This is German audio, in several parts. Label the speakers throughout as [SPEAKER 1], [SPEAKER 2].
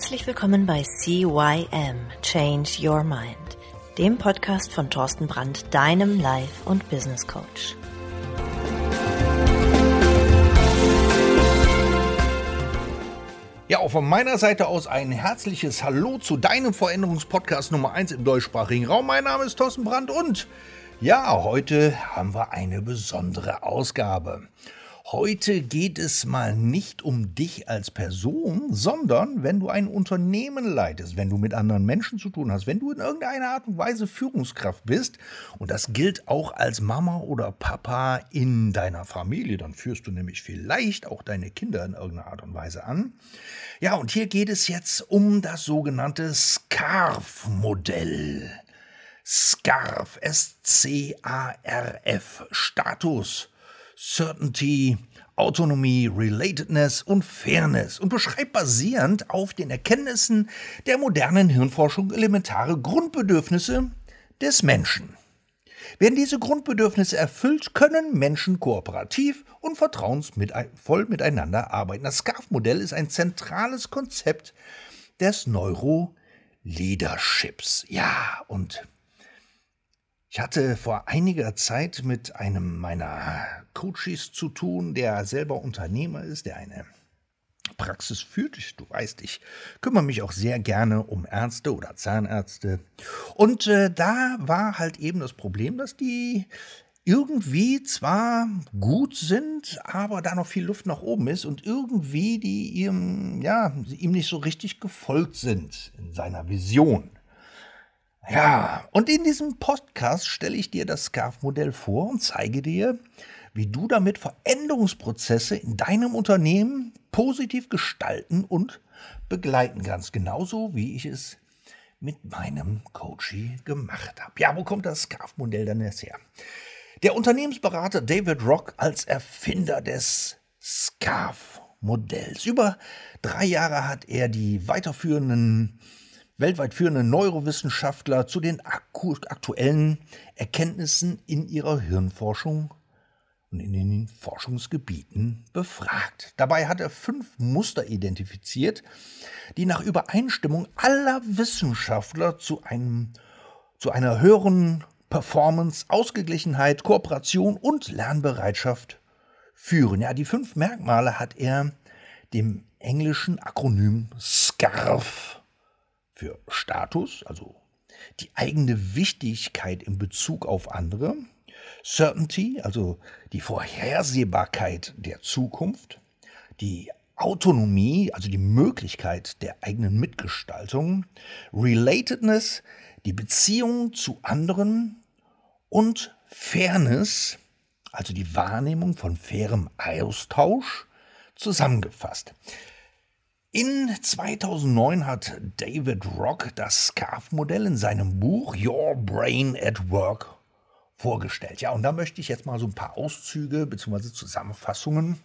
[SPEAKER 1] Herzlich willkommen bei CYM Change Your Mind, dem Podcast von Thorsten Brandt, deinem Life- und Business Coach.
[SPEAKER 2] Ja, auch von meiner Seite aus ein herzliches Hallo zu deinem Veränderungspodcast Nummer 1 im deutschsprachigen Raum. Mein Name ist Thorsten Brandt und ja, heute haben wir eine besondere Ausgabe. Heute geht es mal nicht um dich als Person, sondern wenn du ein Unternehmen leitest, wenn du mit anderen Menschen zu tun hast, wenn du in irgendeiner Art und Weise Führungskraft bist, und das gilt auch als Mama oder Papa in deiner Familie, dann führst du nämlich vielleicht auch deine Kinder in irgendeiner Art und Weise an. Ja, und hier geht es jetzt um das sogenannte SCARF-Modell. SCARF, S-C-A-R-F, Status Certainty, Autonomie, Relatedness und Fairness und beschreibt basierend auf den Erkenntnissen der modernen Hirnforschung elementare Grundbedürfnisse des Menschen. Werden diese Grundbedürfnisse erfüllt, können Menschen kooperativ und vertrauensvoll miteinander arbeiten. Das SCARF-Modell ist ein zentrales Konzept des Neuro-Leaderships. Ja, und ich hatte vor einiger Zeit mit einem meiner Coaches zu tun, der selber Unternehmer ist, der eine Praxis führt. Du weißt, ich kümmere mich auch sehr gerne um Ärzte oder Zahnärzte. Und äh, da war halt eben das Problem, dass die irgendwie zwar gut sind, aber da noch viel Luft nach oben ist und irgendwie die ihm, ja, ihm nicht so richtig gefolgt sind in seiner Vision. Ja, und in diesem Podcast stelle ich dir das SCARF-Modell vor und zeige dir, wie du damit Veränderungsprozesse in deinem Unternehmen positiv gestalten und begleiten kannst. Genauso wie ich es mit meinem Coachie gemacht habe. Ja, wo kommt das SCARF-Modell dann erst her? Der Unternehmensberater David Rock als Erfinder des SCARF-Modells. Über drei Jahre hat er die weiterführenden weltweit führende Neurowissenschaftler zu den aktuellen Erkenntnissen in ihrer Hirnforschung und in den Forschungsgebieten befragt. Dabei hat er fünf Muster identifiziert, die nach Übereinstimmung aller Wissenschaftler zu, einem, zu einer höheren Performance, Ausgeglichenheit, Kooperation und Lernbereitschaft führen. Ja, die fünf Merkmale hat er dem englischen Akronym SCARF für Status, also die eigene Wichtigkeit in Bezug auf andere, Certainty, also die Vorhersehbarkeit der Zukunft, die Autonomie, also die Möglichkeit der eigenen Mitgestaltung, Relatedness, die Beziehung zu anderen und Fairness, also die Wahrnehmung von fairem Austausch, zusammengefasst. In 2009 hat David Rock das SCARF-Modell in seinem Buch Your Brain at Work vorgestellt. Ja, und da möchte ich jetzt mal so ein paar Auszüge bzw. Zusammenfassungen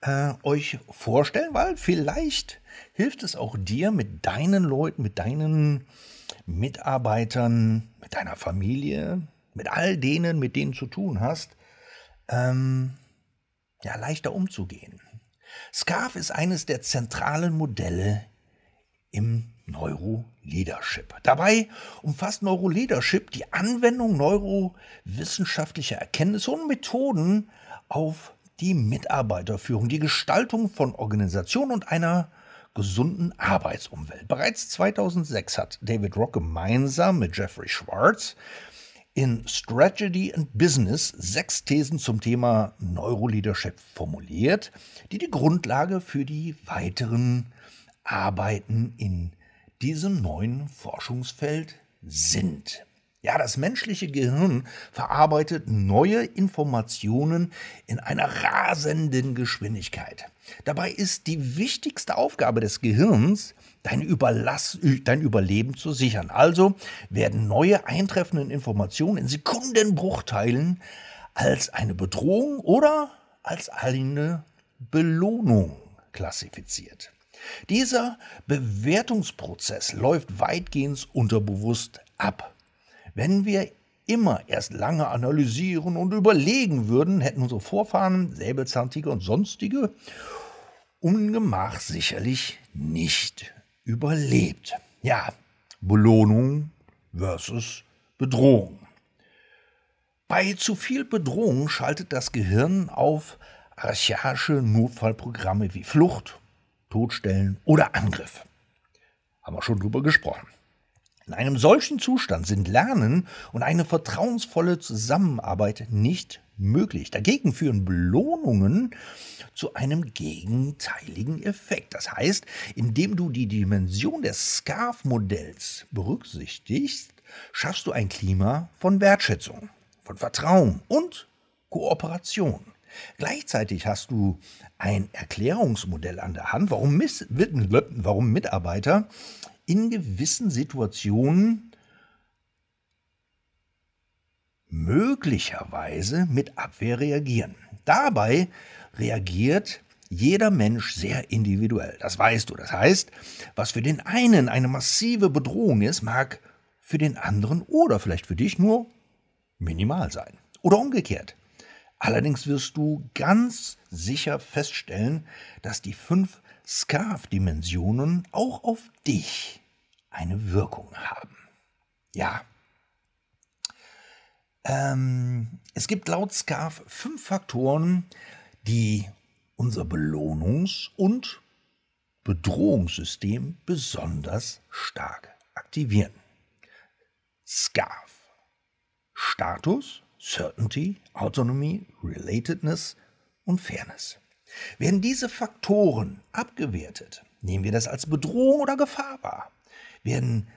[SPEAKER 2] äh, euch vorstellen, weil vielleicht hilft es auch dir mit deinen Leuten, mit deinen Mitarbeitern, mit deiner Familie, mit all denen, mit denen du zu tun hast, ähm, ja, leichter umzugehen. SCARF ist eines der zentralen Modelle im Neuroleadership. Dabei umfasst Neuroleadership die Anwendung neurowissenschaftlicher Erkenntnisse und Methoden auf die Mitarbeiterführung, die Gestaltung von Organisationen und einer gesunden Arbeitsumwelt. Bereits 2006 hat David Rock gemeinsam mit Jeffrey Schwartz in Strategy and Business sechs Thesen zum Thema Neuroleadership formuliert, die die Grundlage für die weiteren Arbeiten in diesem neuen Forschungsfeld sind. Ja, das menschliche Gehirn verarbeitet neue Informationen in einer rasenden Geschwindigkeit. Dabei ist die wichtigste Aufgabe des Gehirns, dein, Überlass, dein Überleben zu sichern. Also werden neue eintreffenden Informationen in Sekundenbruchteilen als eine Bedrohung oder als eine Belohnung klassifiziert. Dieser Bewertungsprozess läuft weitgehend unterbewusst ab. Wenn wir immer erst lange analysieren und überlegen würden, hätten unsere Vorfahren, Säbelzahntiger und sonstige, Ungemach sicherlich nicht überlebt. Ja, Belohnung versus Bedrohung. Bei zu viel Bedrohung schaltet das Gehirn auf archaische Notfallprogramme wie Flucht, Todstellen oder Angriff. Haben wir schon drüber gesprochen. In einem solchen Zustand sind Lernen und eine vertrauensvolle Zusammenarbeit nicht möglich. Dagegen führen Belohnungen zu einem gegenteiligen Effekt. Das heißt, indem du die Dimension des Scarf-Modells berücksichtigst, schaffst du ein Klima von Wertschätzung, von Vertrauen und Kooperation. Gleichzeitig hast du ein Erklärungsmodell an der Hand, warum, warum Mitarbeiter in gewissen Situationen möglicherweise mit Abwehr reagieren. Dabei reagiert jeder Mensch sehr individuell. Das weißt du. Das heißt, was für den einen eine massive Bedrohung ist, mag für den anderen oder vielleicht für dich nur minimal sein. Oder umgekehrt. Allerdings wirst du ganz sicher feststellen, dass die fünf Scarf-Dimensionen auch auf dich eine Wirkung haben. Ja. Ähm, es gibt laut Scarf fünf Faktoren, die unser Belohnungs- und Bedrohungssystem besonders stark aktivieren. SCARF. Status, Certainty, Autonomy, Relatedness und Fairness. Werden diese Faktoren abgewertet, nehmen wir das als Bedrohung oder Gefahr wahr. Werden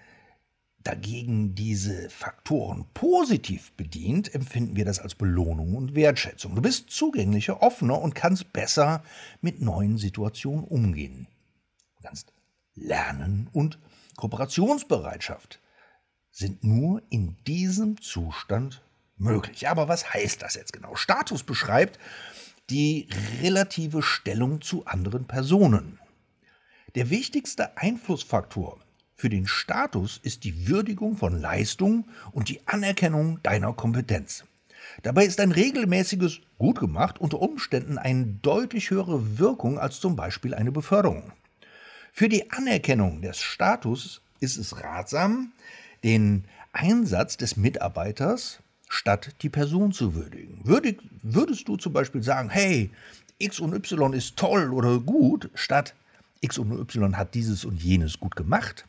[SPEAKER 2] dagegen diese Faktoren positiv bedient, empfinden wir das als Belohnung und Wertschätzung. Du bist zugänglicher, offener und kannst besser mit neuen Situationen umgehen. Du kannst lernen und Kooperationsbereitschaft sind nur in diesem Zustand möglich. Aber was heißt das jetzt genau? Status beschreibt die relative Stellung zu anderen Personen. Der wichtigste Einflussfaktor für den Status ist die Würdigung von Leistung und die Anerkennung deiner Kompetenz. Dabei ist ein regelmäßiges Gut gemacht unter Umständen eine deutlich höhere Wirkung als zum Beispiel eine Beförderung. Für die Anerkennung des Status ist es ratsam, den Einsatz des Mitarbeiters statt die Person zu würdigen. Würdig, würdest du zum Beispiel sagen, hey, X und Y ist toll oder gut, statt X und Y hat dieses und jenes gut gemacht,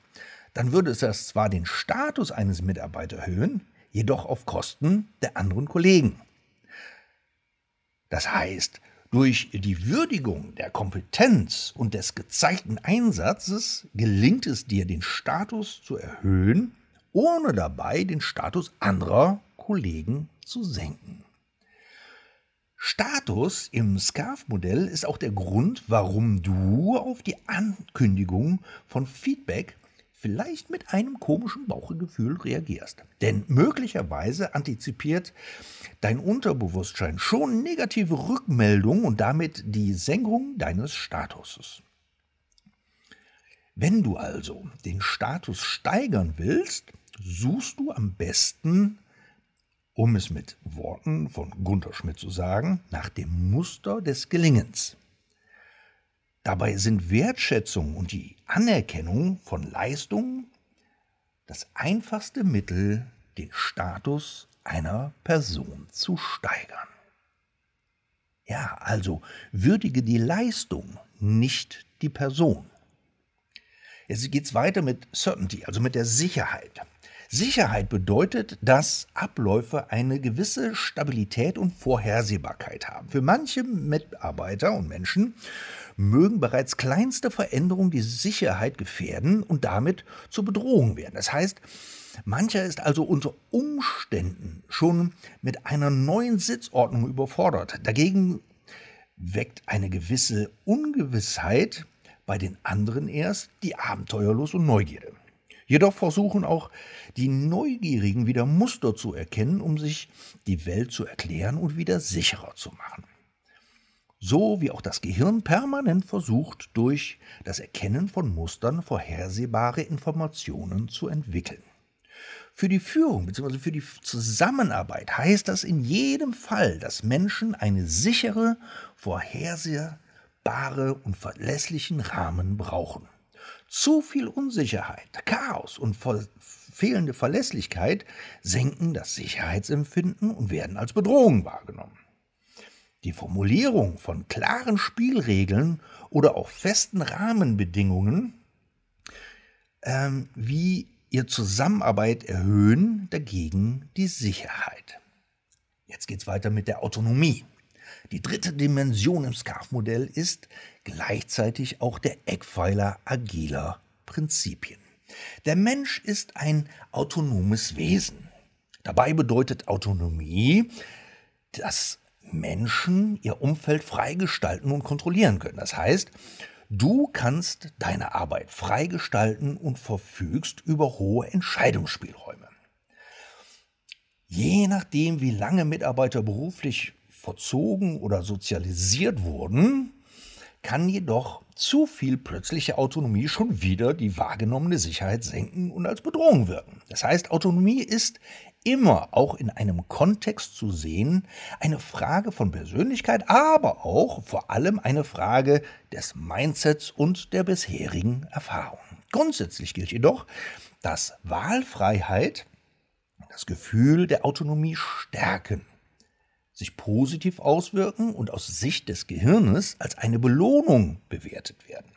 [SPEAKER 2] dann würde es das zwar den Status eines Mitarbeiters erhöhen, jedoch auf Kosten der anderen Kollegen. Das heißt, durch die Würdigung der Kompetenz und des gezeigten Einsatzes gelingt es dir, den Status zu erhöhen, ohne dabei den Status anderer Kollegen zu senken. Status im SCARF-Modell ist auch der Grund, warum du auf die Ankündigung von Feedback vielleicht mit einem komischen Bauchgefühl reagierst. Denn möglicherweise antizipiert dein Unterbewusstsein schon negative Rückmeldungen und damit die Senkung deines Statuses. Wenn du also den Status steigern willst, suchst du am besten, um es mit Worten von Gunther Schmidt zu sagen, nach dem Muster des Gelingens. Dabei sind Wertschätzung und die Anerkennung von Leistungen das einfachste Mittel, den Status einer Person zu steigern. Ja, also würdige die Leistung, nicht die Person. Jetzt geht es weiter mit Certainty, also mit der Sicherheit. Sicherheit bedeutet, dass Abläufe eine gewisse Stabilität und Vorhersehbarkeit haben. Für manche Mitarbeiter und Menschen mögen bereits kleinste Veränderungen die Sicherheit gefährden und damit zur Bedrohung werden. Das heißt, mancher ist also unter Umständen schon mit einer neuen Sitzordnung überfordert. Dagegen weckt eine gewisse Ungewissheit bei den anderen erst die Abenteuerlust und Neugierde. Jedoch versuchen auch die Neugierigen wieder Muster zu erkennen, um sich die Welt zu erklären und wieder sicherer zu machen. So wie auch das Gehirn permanent versucht, durch das Erkennen von Mustern vorhersehbare Informationen zu entwickeln. Für die Führung bzw. für die Zusammenarbeit heißt das in jedem Fall, dass Menschen eine sichere, vorhersehbare und verlässlichen Rahmen brauchen. Zu viel Unsicherheit, Chaos und fehlende Verlässlichkeit senken das Sicherheitsempfinden und werden als Bedrohung wahrgenommen. Die Formulierung von klaren Spielregeln oder auch festen Rahmenbedingungen, ähm, wie ihr Zusammenarbeit erhöhen, dagegen die Sicherheit. Jetzt geht es weiter mit der Autonomie. Die dritte Dimension im SCARF-Modell ist gleichzeitig auch der Eckpfeiler agiler Prinzipien. Der Mensch ist ein autonomes Wesen. Dabei bedeutet Autonomie, dass Menschen ihr Umfeld frei gestalten und kontrollieren können. Das heißt, du kannst deine Arbeit frei gestalten und verfügst über hohe Entscheidungsspielräume. Je nachdem, wie lange Mitarbeiter beruflich verzogen oder sozialisiert wurden, kann jedoch zu viel plötzliche Autonomie schon wieder die wahrgenommene Sicherheit senken und als Bedrohung wirken. Das heißt, Autonomie ist immer auch in einem Kontext zu sehen, eine Frage von Persönlichkeit, aber auch vor allem eine Frage des Mindsets und der bisherigen Erfahrung. Grundsätzlich gilt jedoch, dass Wahlfreiheit das Gefühl der Autonomie stärken sich positiv auswirken und aus Sicht des Gehirnes als eine Belohnung bewertet werden.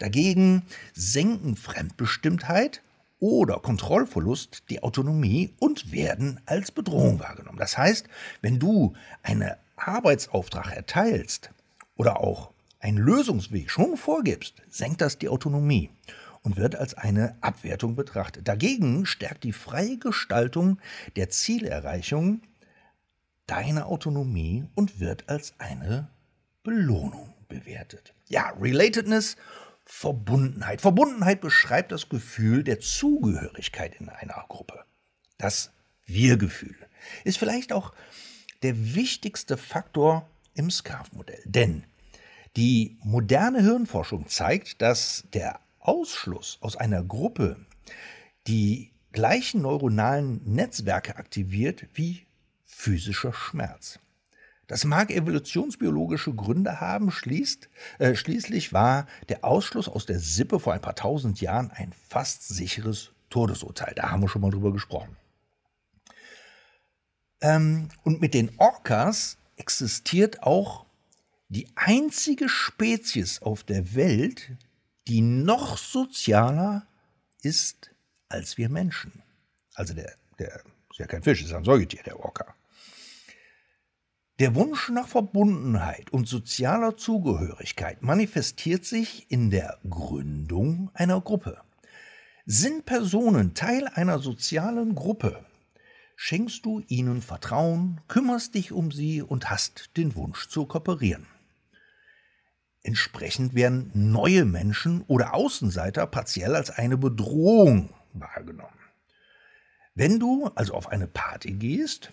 [SPEAKER 2] Dagegen senken Fremdbestimmtheit oder Kontrollverlust die Autonomie und werden als Bedrohung wahrgenommen. Das heißt, wenn du einen Arbeitsauftrag erteilst oder auch einen Lösungsweg schon vorgibst, senkt das die Autonomie und wird als eine Abwertung betrachtet. Dagegen stärkt die freie Gestaltung der Zielerreichung deine Autonomie und wird als eine Belohnung bewertet. Ja, Relatedness, Verbundenheit. Verbundenheit beschreibt das Gefühl der Zugehörigkeit in einer Gruppe. Das Wir-Gefühl ist vielleicht auch der wichtigste Faktor im SCARF-Modell. Denn die moderne Hirnforschung zeigt, dass der Ausschluss aus einer Gruppe die gleichen neuronalen Netzwerke aktiviert wie physischer Schmerz. Das mag evolutionsbiologische Gründe haben, schließt, äh, schließlich war der Ausschluss aus der Sippe vor ein paar tausend Jahren ein fast sicheres Todesurteil. Da haben wir schon mal drüber gesprochen. Ähm, und mit den Orcas existiert auch die einzige Spezies auf der Welt, die noch sozialer ist als wir Menschen. Also der, der ist ja kein Fisch, ist ein Säugetier, der Orca. Der Wunsch nach Verbundenheit und sozialer Zugehörigkeit manifestiert sich in der Gründung einer Gruppe. Sind Personen Teil einer sozialen Gruppe, schenkst du ihnen Vertrauen, kümmerst dich um sie und hast den Wunsch zu kooperieren. Entsprechend werden neue Menschen oder Außenseiter partiell als eine Bedrohung wahrgenommen. Wenn du also auf eine Party gehst,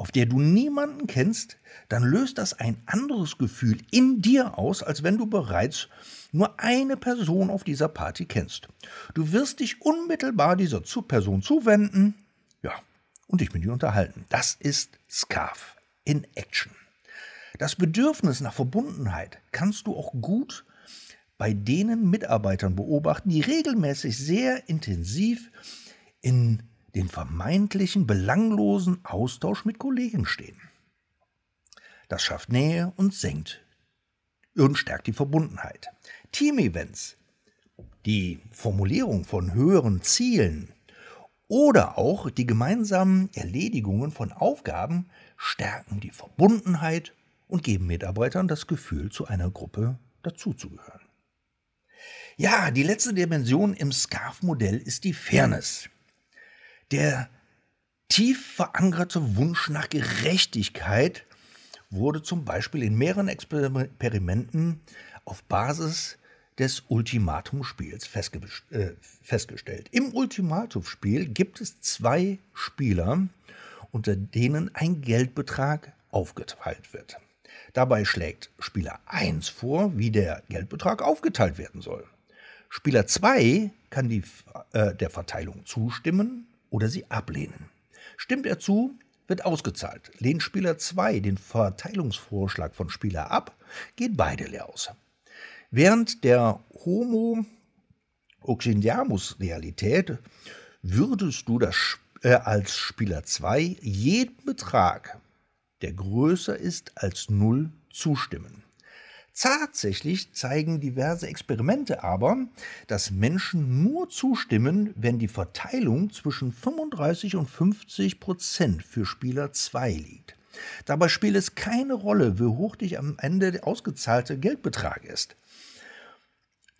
[SPEAKER 2] auf der du niemanden kennst, dann löst das ein anderes Gefühl in dir aus, als wenn du bereits nur eine Person auf dieser Party kennst. Du wirst dich unmittelbar dieser Person zuwenden, ja, und dich mit ihr unterhalten. Das ist Scarf in Action. Das Bedürfnis nach Verbundenheit kannst du auch gut bei denen Mitarbeitern beobachten, die regelmäßig sehr intensiv in den vermeintlichen belanglosen Austausch mit Kollegen stehen. Das schafft Nähe und senkt und stärkt die Verbundenheit. Team-Events, die Formulierung von höheren Zielen oder auch die gemeinsamen Erledigungen von Aufgaben stärken die Verbundenheit und geben Mitarbeitern das Gefühl, zu einer Gruppe dazuzugehören. Ja, die letzte Dimension im SCARF-Modell ist die Fairness. Der tief verankerte Wunsch nach Gerechtigkeit wurde zum Beispiel in mehreren Experimenten auf Basis des Ultimatumspiels festge äh, festgestellt. Im Ultimatumspiel gibt es zwei Spieler, unter denen ein Geldbetrag aufgeteilt wird. Dabei schlägt Spieler 1 vor, wie der Geldbetrag aufgeteilt werden soll. Spieler 2 kann die, äh, der Verteilung zustimmen oder sie ablehnen. Stimmt er zu, wird ausgezahlt. Lehnt Spieler 2 den Verteilungsvorschlag von Spieler ab, geht beide leer aus. Während der Homo Occidiamus-Realität würdest du das, äh, als Spieler 2 jeden Betrag, der größer ist als 0, zustimmen. Tatsächlich zeigen diverse Experimente aber, dass Menschen nur zustimmen, wenn die Verteilung zwischen 35 und 50 Prozent für Spieler 2 liegt. Dabei spielt es keine Rolle, wie hoch dich am Ende der ausgezahlte Geldbetrag ist.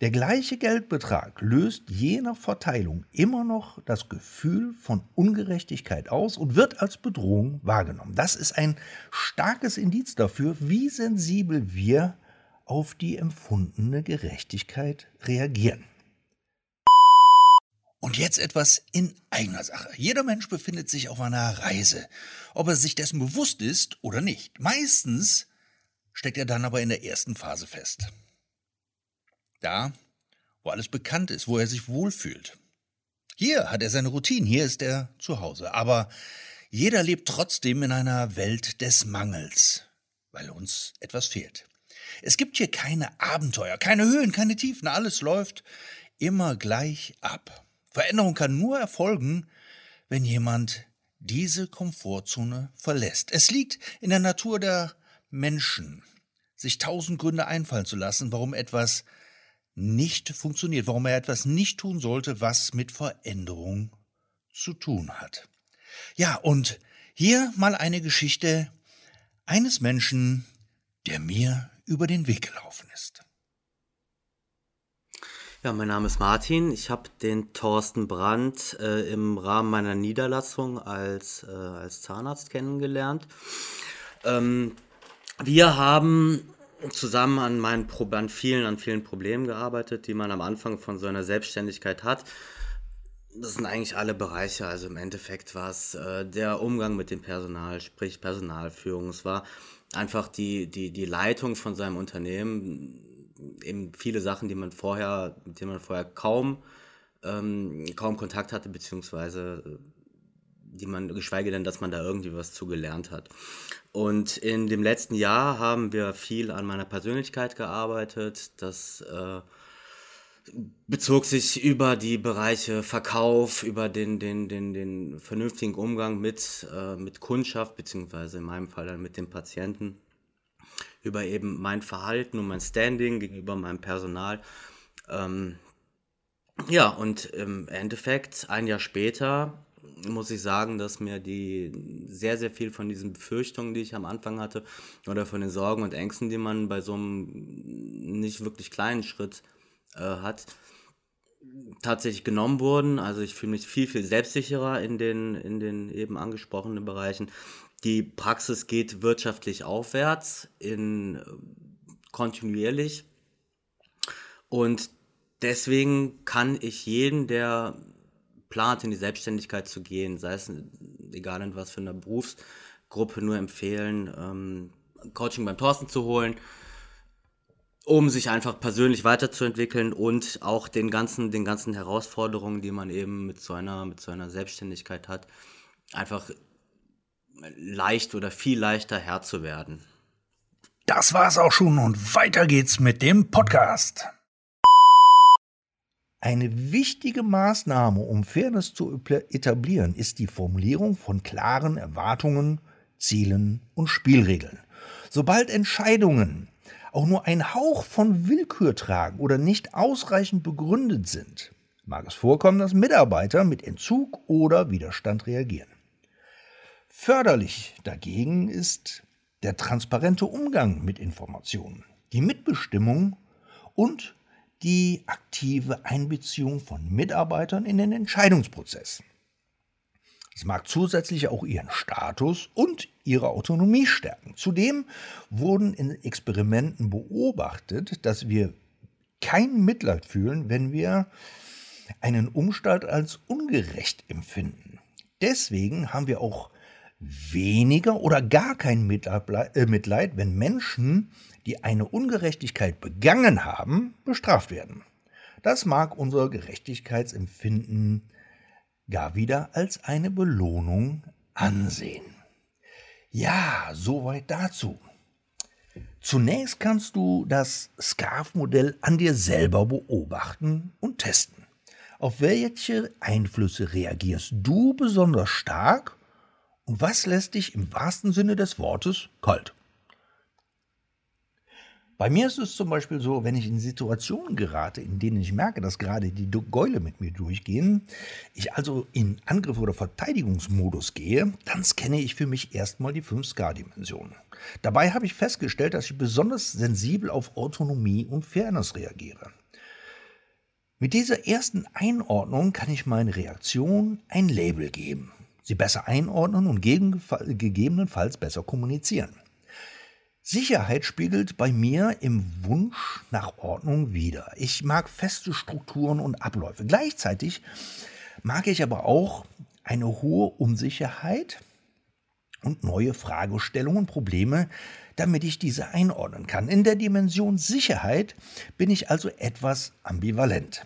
[SPEAKER 2] Der gleiche Geldbetrag löst je nach Verteilung immer noch das Gefühl von Ungerechtigkeit aus und wird als Bedrohung wahrgenommen. Das ist ein starkes Indiz dafür, wie sensibel wir auf die empfundene Gerechtigkeit reagieren. Und jetzt etwas in eigener Sache. Jeder Mensch befindet sich auf einer Reise, ob er sich dessen bewusst ist oder nicht. Meistens steckt er dann aber in der ersten Phase fest. Da, wo alles bekannt ist, wo er sich wohlfühlt. Hier hat er seine Routine, hier ist er zu Hause. Aber jeder lebt trotzdem in einer Welt des Mangels, weil uns etwas fehlt. Es gibt hier keine Abenteuer, keine Höhen, keine Tiefen, alles läuft immer gleich ab. Veränderung kann nur erfolgen, wenn jemand diese Komfortzone verlässt. Es liegt in der Natur der Menschen, sich tausend Gründe einfallen zu lassen, warum etwas nicht funktioniert, warum er etwas nicht tun sollte, was mit Veränderung zu tun hat. Ja, und hier mal eine Geschichte eines Menschen, der mir über den Weg gelaufen ist.
[SPEAKER 3] Ja, mein Name ist Martin. Ich habe den Thorsten Brandt äh, im Rahmen meiner Niederlassung als, äh, als Zahnarzt kennengelernt. Ähm, wir haben zusammen an meinen an vielen, an vielen Problemen gearbeitet, die man am Anfang von so einer Selbstständigkeit hat. Das sind eigentlich alle Bereiche. Also im Endeffekt war es äh, der Umgang mit dem Personal, sprich Personalführung. Es war einfach die, die, die Leitung von seinem Unternehmen eben viele Sachen, die man vorher, mit denen man vorher kaum, ähm, kaum Kontakt hatte, beziehungsweise äh, die man, geschweige denn, dass man da irgendwie was zugelernt hat. Und in dem letzten Jahr haben wir viel an meiner Persönlichkeit gearbeitet. Das äh, bezog sich über die Bereiche Verkauf, über den, den, den, den vernünftigen Umgang mit, äh, mit Kundschaft, beziehungsweise in meinem Fall dann mit dem Patienten über eben mein Verhalten und mein Standing gegenüber meinem Personal. Ähm, ja, und im Endeffekt, ein Jahr später, muss ich sagen, dass mir die sehr, sehr viel von diesen Befürchtungen, die ich am Anfang hatte, oder von den Sorgen und Ängsten, die man bei so einem nicht wirklich kleinen Schritt äh, hat, tatsächlich genommen wurden. Also ich fühle mich viel, viel selbstsicherer in den, in den eben angesprochenen Bereichen. Die Praxis geht wirtschaftlich aufwärts, in, äh, kontinuierlich. Und deswegen kann ich jeden, der plant, in die Selbstständigkeit zu gehen, sei es egal in was für einer Berufsgruppe, nur empfehlen, ähm, Coaching beim Thorsten zu holen, um sich einfach persönlich weiterzuentwickeln und auch den ganzen, den ganzen Herausforderungen, die man eben mit so einer, mit so einer Selbstständigkeit hat, einfach leicht oder viel leichter Herr zu werden.
[SPEAKER 2] Das war's auch schon und weiter geht's mit dem Podcast. Eine wichtige Maßnahme, um Fairness zu etablieren, ist die Formulierung von klaren Erwartungen, Zielen und Spielregeln. Sobald Entscheidungen auch nur ein Hauch von Willkür tragen oder nicht ausreichend begründet sind, mag es vorkommen, dass Mitarbeiter mit Entzug oder Widerstand reagieren. Förderlich dagegen ist der transparente Umgang mit Informationen, die Mitbestimmung und die aktive Einbeziehung von Mitarbeitern in den Entscheidungsprozess. Es mag zusätzlich auch ihren Status und ihre Autonomie stärken. Zudem wurden in Experimenten beobachtet, dass wir kein Mitleid fühlen, wenn wir einen Umstand als ungerecht empfinden. Deswegen haben wir auch weniger oder gar kein äh, Mitleid, wenn Menschen, die eine Ungerechtigkeit begangen haben, bestraft werden. Das mag unser Gerechtigkeitsempfinden gar wieder als eine Belohnung ansehen. Ja, soweit dazu. Zunächst kannst du das SCARF-Modell an dir selber beobachten und testen. Auf welche Einflüsse reagierst du besonders stark und was lässt dich im wahrsten Sinne des Wortes kalt? Bei mir ist es zum Beispiel so, wenn ich in Situationen gerate, in denen ich merke, dass gerade die Gäule mit mir durchgehen, ich also in Angriff- oder Verteidigungsmodus gehe, dann scanne ich für mich erstmal die 5Ska-Dimensionen. Dabei habe ich festgestellt, dass ich besonders sensibel auf Autonomie und Fairness reagiere. Mit dieser ersten Einordnung kann ich meine Reaktion ein Label geben, sie besser einordnen und gegebenenfalls besser kommunizieren. Sicherheit spiegelt bei mir im Wunsch nach Ordnung wider. Ich mag feste Strukturen und Abläufe. Gleichzeitig mag ich aber auch eine hohe Unsicherheit und neue Fragestellungen und Probleme, damit ich diese einordnen kann. In der Dimension Sicherheit bin ich also etwas ambivalent.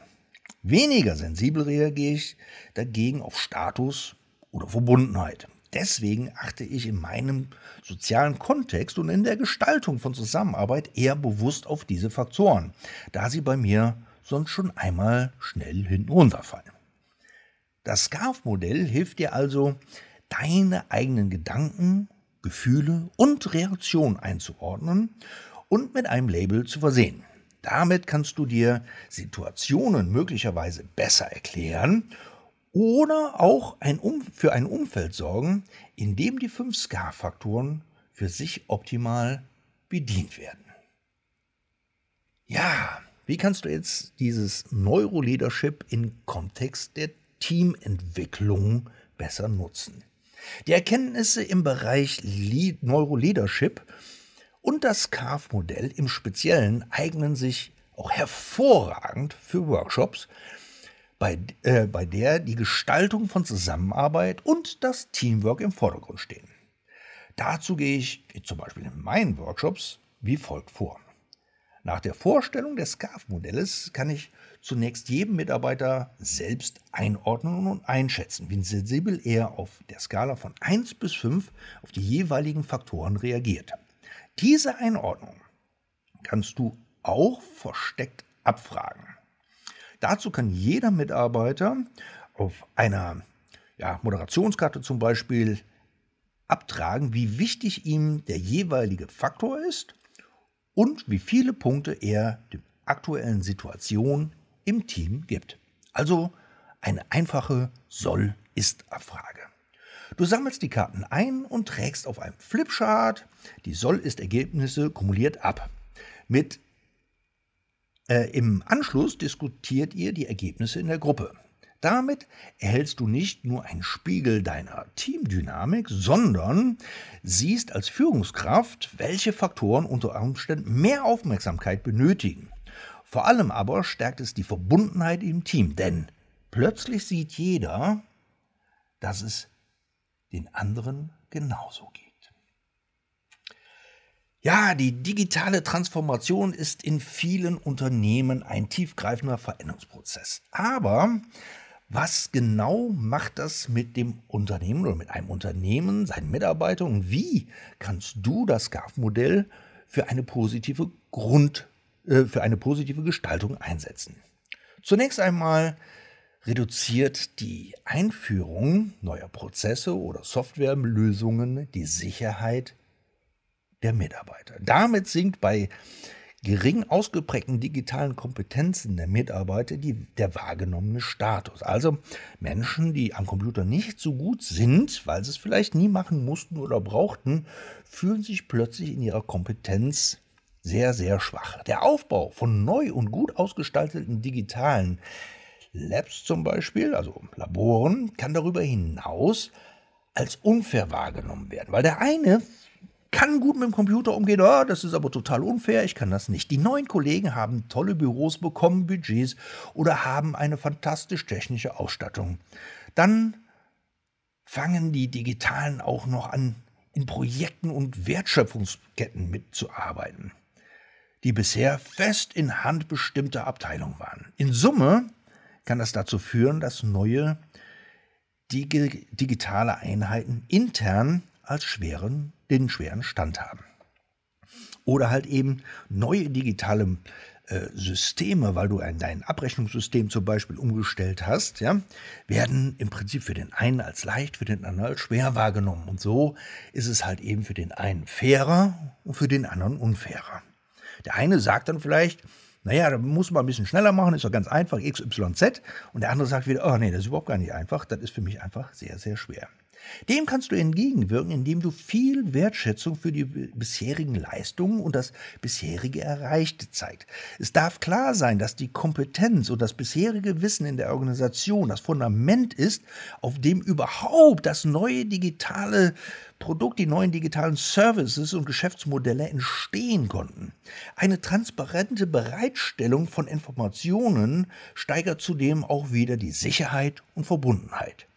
[SPEAKER 2] Weniger sensibel reagiere ich dagegen auf Status oder Verbundenheit. Deswegen achte ich in meinem sozialen Kontext und in der Gestaltung von Zusammenarbeit eher bewusst auf diese Faktoren, da sie bei mir sonst schon einmal schnell hinten runterfallen. Das SCARF-Modell hilft dir also, deine eigenen Gedanken, Gefühle und Reaktionen einzuordnen und mit einem Label zu versehen. Damit kannst du dir Situationen möglicherweise besser erklären oder auch ein um für ein Umfeld sorgen, in dem die fünf Ska-Faktoren für sich optimal bedient werden. Ja, wie kannst du jetzt dieses Neuroleadership im Kontext der Teamentwicklung besser nutzen? Die Erkenntnisse im Bereich Neuroleadership und das CARF-Modell im Speziellen eignen sich auch hervorragend für Workshops, bei, äh, bei der die Gestaltung von Zusammenarbeit und das Teamwork im Vordergrund stehen. Dazu gehe ich zum Beispiel in meinen Workshops wie folgt vor. Nach der Vorstellung des SCARF-Modells kann ich zunächst jedem Mitarbeiter selbst einordnen und einschätzen, wie sensibel er auf der Skala von 1 bis 5 auf die jeweiligen Faktoren reagiert. Diese Einordnung kannst du auch versteckt abfragen. Dazu kann jeder Mitarbeiter auf einer ja, Moderationskarte zum Beispiel abtragen, wie wichtig ihm der jeweilige Faktor ist und wie viele Punkte er der aktuellen Situation im Team gibt. Also eine einfache Soll-Ist-Abfrage. Du sammelst die Karten ein und trägst auf einem Flipchart die Soll-Ist-Ergebnisse kumuliert ab. Mit äh, Im Anschluss diskutiert ihr die Ergebnisse in der Gruppe. Damit erhältst du nicht nur einen Spiegel deiner Teamdynamik, sondern siehst als Führungskraft, welche Faktoren unter Umständen mehr Aufmerksamkeit benötigen. Vor allem aber stärkt es die Verbundenheit im Team, denn plötzlich sieht jeder, dass es den anderen genauso geht. Ja, die digitale Transformation ist in vielen Unternehmen ein tiefgreifender Veränderungsprozess. Aber was genau macht das mit dem Unternehmen oder mit einem Unternehmen, seinen Mitarbeitern und wie kannst du das GAF-Modell für eine positive Grund, äh, für eine positive Gestaltung einsetzen? Zunächst einmal reduziert die Einführung neuer Prozesse oder Softwarelösungen die Sicherheit der Mitarbeiter. Damit sinkt bei gering ausgeprägten digitalen Kompetenzen der Mitarbeiter die, der wahrgenommene Status. Also Menschen, die am Computer nicht so gut sind, weil sie es vielleicht nie machen mussten oder brauchten, fühlen sich plötzlich in ihrer Kompetenz sehr, sehr schwach. Der Aufbau von neu und gut ausgestalteten digitalen Labs zum Beispiel, also Laboren, kann darüber hinaus als unfair wahrgenommen werden, weil der eine kann gut mit dem Computer umgehen, oh, das ist aber total unfair, ich kann das nicht. Die neuen Kollegen haben tolle Büros bekommen, Budgets oder haben eine fantastisch technische Ausstattung. Dann fangen die Digitalen auch noch an, in Projekten und Wertschöpfungsketten mitzuarbeiten, die bisher fest in Hand bestimmter Abteilungen waren. In Summe kann das dazu führen, dass neue digitale Einheiten intern als schweren den schweren Stand haben. Oder halt eben neue digitale äh, Systeme, weil du ein, dein Abrechnungssystem zum Beispiel umgestellt hast, ja, werden im Prinzip für den einen als leicht, für den anderen als schwer wahrgenommen. Und so ist es halt eben für den einen fairer und für den anderen unfairer. Der eine sagt dann vielleicht, naja, da muss man ein bisschen schneller machen, ist doch ganz einfach, XYZ. Und der andere sagt wieder, oh nee, das ist überhaupt gar nicht einfach, das ist für mich einfach sehr, sehr schwer. Dem kannst du entgegenwirken, indem du viel Wertschätzung für die bisherigen Leistungen und das bisherige Erreichte zeigst. Es darf klar sein, dass die Kompetenz und das bisherige Wissen in der Organisation das Fundament ist, auf dem überhaupt das neue digitale Produkt, die neuen digitalen Services und Geschäftsmodelle entstehen konnten. Eine transparente Bereitstellung von Informationen steigert zudem auch wieder die Sicherheit und Verbundenheit.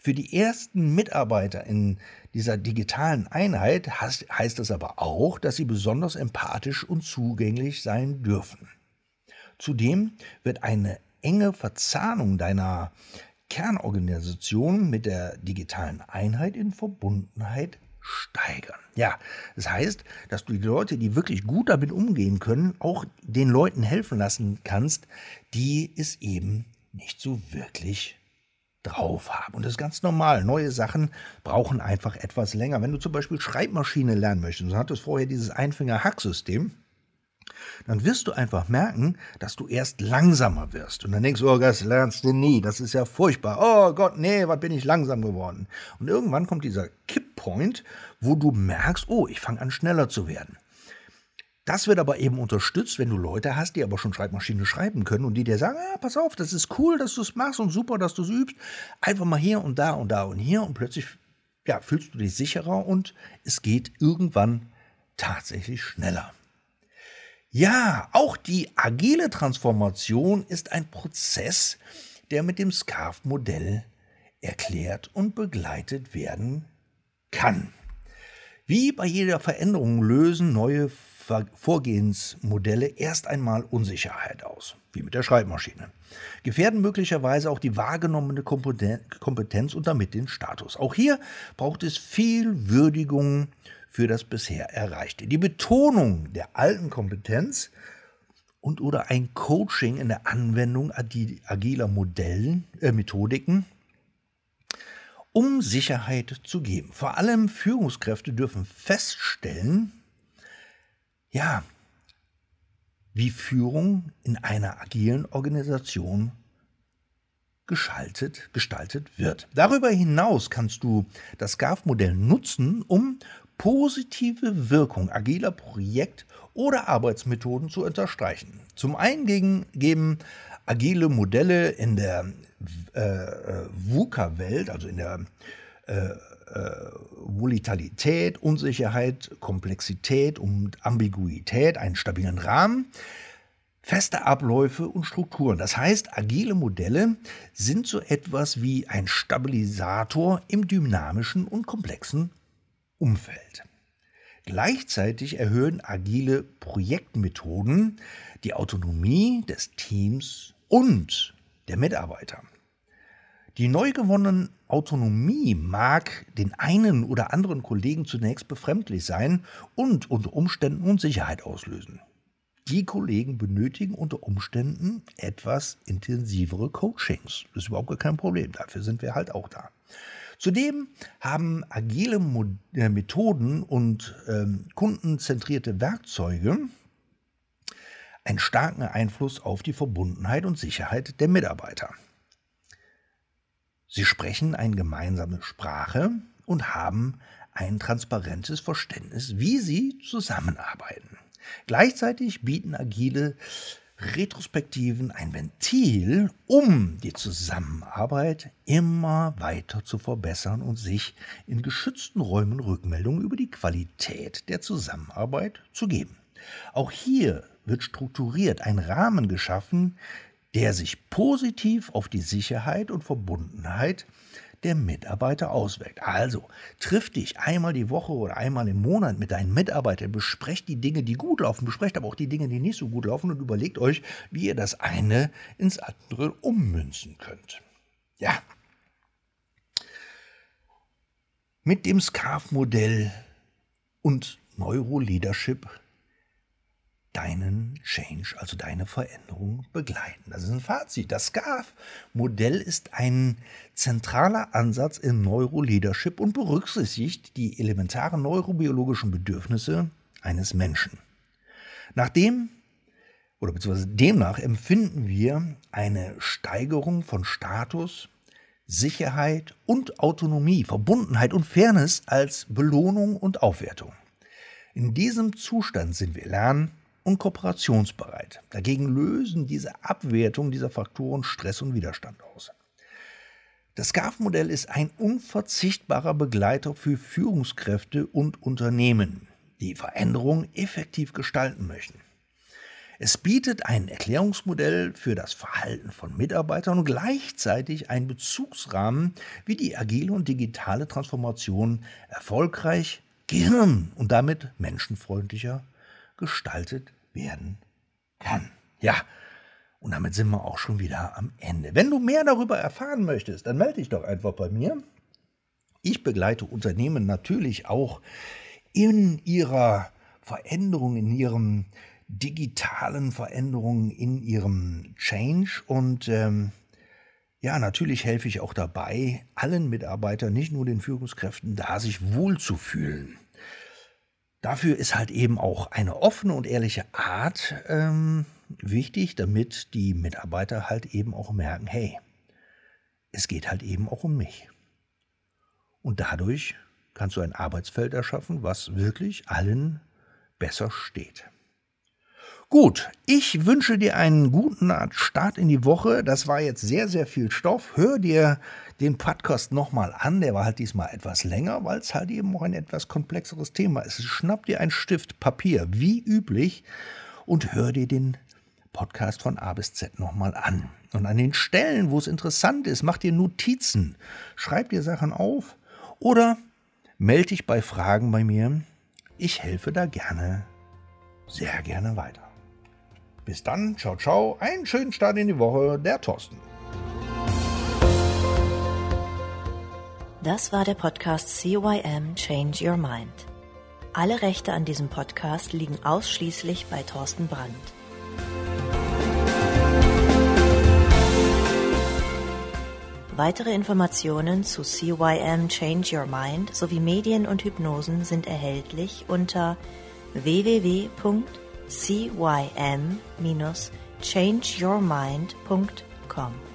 [SPEAKER 2] Für die ersten Mitarbeiter in dieser digitalen Einheit heißt, heißt es aber auch, dass sie besonders empathisch und zugänglich sein dürfen. Zudem wird eine enge Verzahnung deiner Kernorganisation mit der digitalen Einheit in Verbundenheit steigern. Ja, das heißt, dass du die Leute, die wirklich gut damit umgehen können, auch den Leuten helfen lassen kannst, die es eben nicht so wirklich drauf haben. Und das ist ganz normal. Neue Sachen brauchen einfach etwas länger. Wenn du zum Beispiel Schreibmaschine lernen möchtest, du hattest vorher dieses Einfinger-Hack-System, dann wirst du einfach merken, dass du erst langsamer wirst. Und dann denkst du, oh, das lernst du nie, das ist ja furchtbar. Oh Gott, nee, was bin ich langsam geworden. Und irgendwann kommt dieser Kipppoint, wo du merkst, oh, ich fange an schneller zu werden. Das wird aber eben unterstützt, wenn du Leute hast, die aber schon Schreibmaschine schreiben können und die dir sagen, ah, pass auf, das ist cool, dass du es machst und super, dass du es übst. Einfach mal hier und da und da und hier und plötzlich ja, fühlst du dich sicherer und es geht irgendwann tatsächlich schneller. Ja, auch die agile Transformation ist ein Prozess, der mit dem SCARF-Modell erklärt und begleitet werden kann. Wie bei jeder Veränderung lösen neue Vorgehensmodelle erst einmal Unsicherheit aus, wie mit der Schreibmaschine. Gefährden möglicherweise auch die wahrgenommene Kompetenz und damit den Status. Auch hier braucht es viel Würdigung für das bisher Erreichte. Die Betonung der alten Kompetenz und oder ein Coaching in der Anwendung agiler Modellen, äh, Methodiken, um Sicherheit zu geben. Vor allem Führungskräfte dürfen feststellen, ja, wie Führung in einer agilen Organisation geschaltet, gestaltet wird. Darüber hinaus kannst du das GAF-Modell nutzen, um positive Wirkung agiler Projekt- oder Arbeitsmethoden zu unterstreichen. Zum einen geben agile Modelle in der äh, äh VUCA-Welt, also in der äh, äh, Volatilität, Unsicherheit, Komplexität und Ambiguität einen stabilen Rahmen, feste Abläufe und Strukturen. Das heißt, agile Modelle sind so etwas wie ein Stabilisator im dynamischen und komplexen Umfeld. Gleichzeitig erhöhen agile Projektmethoden die Autonomie des Teams und der Mitarbeiter. Die neu gewonnene Autonomie mag den einen oder anderen Kollegen zunächst befremdlich sein und unter Umständen Unsicherheit auslösen. Die Kollegen benötigen unter Umständen etwas intensivere Coachings. Das ist überhaupt kein Problem. Dafür sind wir halt auch da. Zudem haben agile äh, Methoden und ähm, kundenzentrierte Werkzeuge einen starken Einfluss auf die Verbundenheit und Sicherheit der Mitarbeiter. Sie sprechen eine gemeinsame Sprache und haben ein transparentes Verständnis, wie sie zusammenarbeiten. Gleichzeitig bieten agile Retrospektiven ein Ventil, um die Zusammenarbeit immer weiter zu verbessern und sich in geschützten Räumen Rückmeldungen über die Qualität der Zusammenarbeit zu geben. Auch hier wird strukturiert ein Rahmen geschaffen, der sich positiv auf die Sicherheit und Verbundenheit der Mitarbeiter auswirkt. Also triff dich einmal die Woche oder einmal im Monat mit deinen Mitarbeitern, besprecht die Dinge, die gut laufen, besprecht aber auch die Dinge, die nicht so gut laufen und überlegt euch, wie ihr das eine ins andere ummünzen könnt. Ja. Mit dem SCARF-Modell und Neuroleadership deinen Change, also deine Veränderung begleiten. Das ist ein Fazit. Das SCARF-Modell ist ein zentraler Ansatz im Neuroleadership und berücksichtigt die elementaren neurobiologischen Bedürfnisse eines Menschen. Nachdem oder beziehungsweise demnach empfinden wir eine Steigerung von Status, Sicherheit und Autonomie, Verbundenheit und Fairness als Belohnung und Aufwertung. In diesem Zustand sind wir lern- und kooperationsbereit. Dagegen lösen diese Abwertung dieser Faktoren Stress und Widerstand aus. Das SCARF-Modell ist ein unverzichtbarer Begleiter für Führungskräfte und Unternehmen, die Veränderungen effektiv gestalten möchten. Es bietet ein Erklärungsmodell für das Verhalten von Mitarbeitern und gleichzeitig einen Bezugsrahmen, wie die agile und digitale Transformation erfolgreich, gehirn- und damit menschenfreundlicher gestaltet werden kann. Ja, und damit sind wir auch schon wieder am Ende. Wenn du mehr darüber erfahren möchtest, dann melde dich doch einfach bei mir. Ich begleite Unternehmen natürlich auch in ihrer Veränderung, in ihrem digitalen Veränderungen in ihrem Change und ähm, ja, natürlich helfe ich auch dabei, allen Mitarbeitern, nicht nur den Führungskräften, da sich wohlzufühlen. Dafür ist halt eben auch eine offene und ehrliche Art ähm, wichtig, damit die Mitarbeiter halt eben auch merken, hey, es geht halt eben auch um mich. Und dadurch kannst du ein Arbeitsfeld erschaffen, was wirklich allen besser steht. Gut, ich wünsche dir einen guten Start in die Woche. Das war jetzt sehr, sehr viel Stoff. Hör dir den Podcast nochmal an. Der war halt diesmal etwas länger, weil es halt eben auch ein etwas komplexeres Thema ist. Schnapp dir einen Stift Papier, wie üblich, und hör dir den Podcast von A bis Z nochmal an. Und an den Stellen, wo es interessant ist, mach dir Notizen, schreib dir Sachen auf oder melde dich bei Fragen bei mir. Ich helfe da gerne, sehr gerne weiter. Bis dann, ciao, ciao, einen schönen Start in die Woche, der Thorsten.
[SPEAKER 1] Das war der Podcast CYM Change Your Mind. Alle Rechte an diesem Podcast liegen ausschließlich bei Thorsten Brandt. Weitere Informationen zu CYM Change Your Mind sowie Medien und Hypnosen sind erhältlich unter www.cym cym-changeyourmind.com.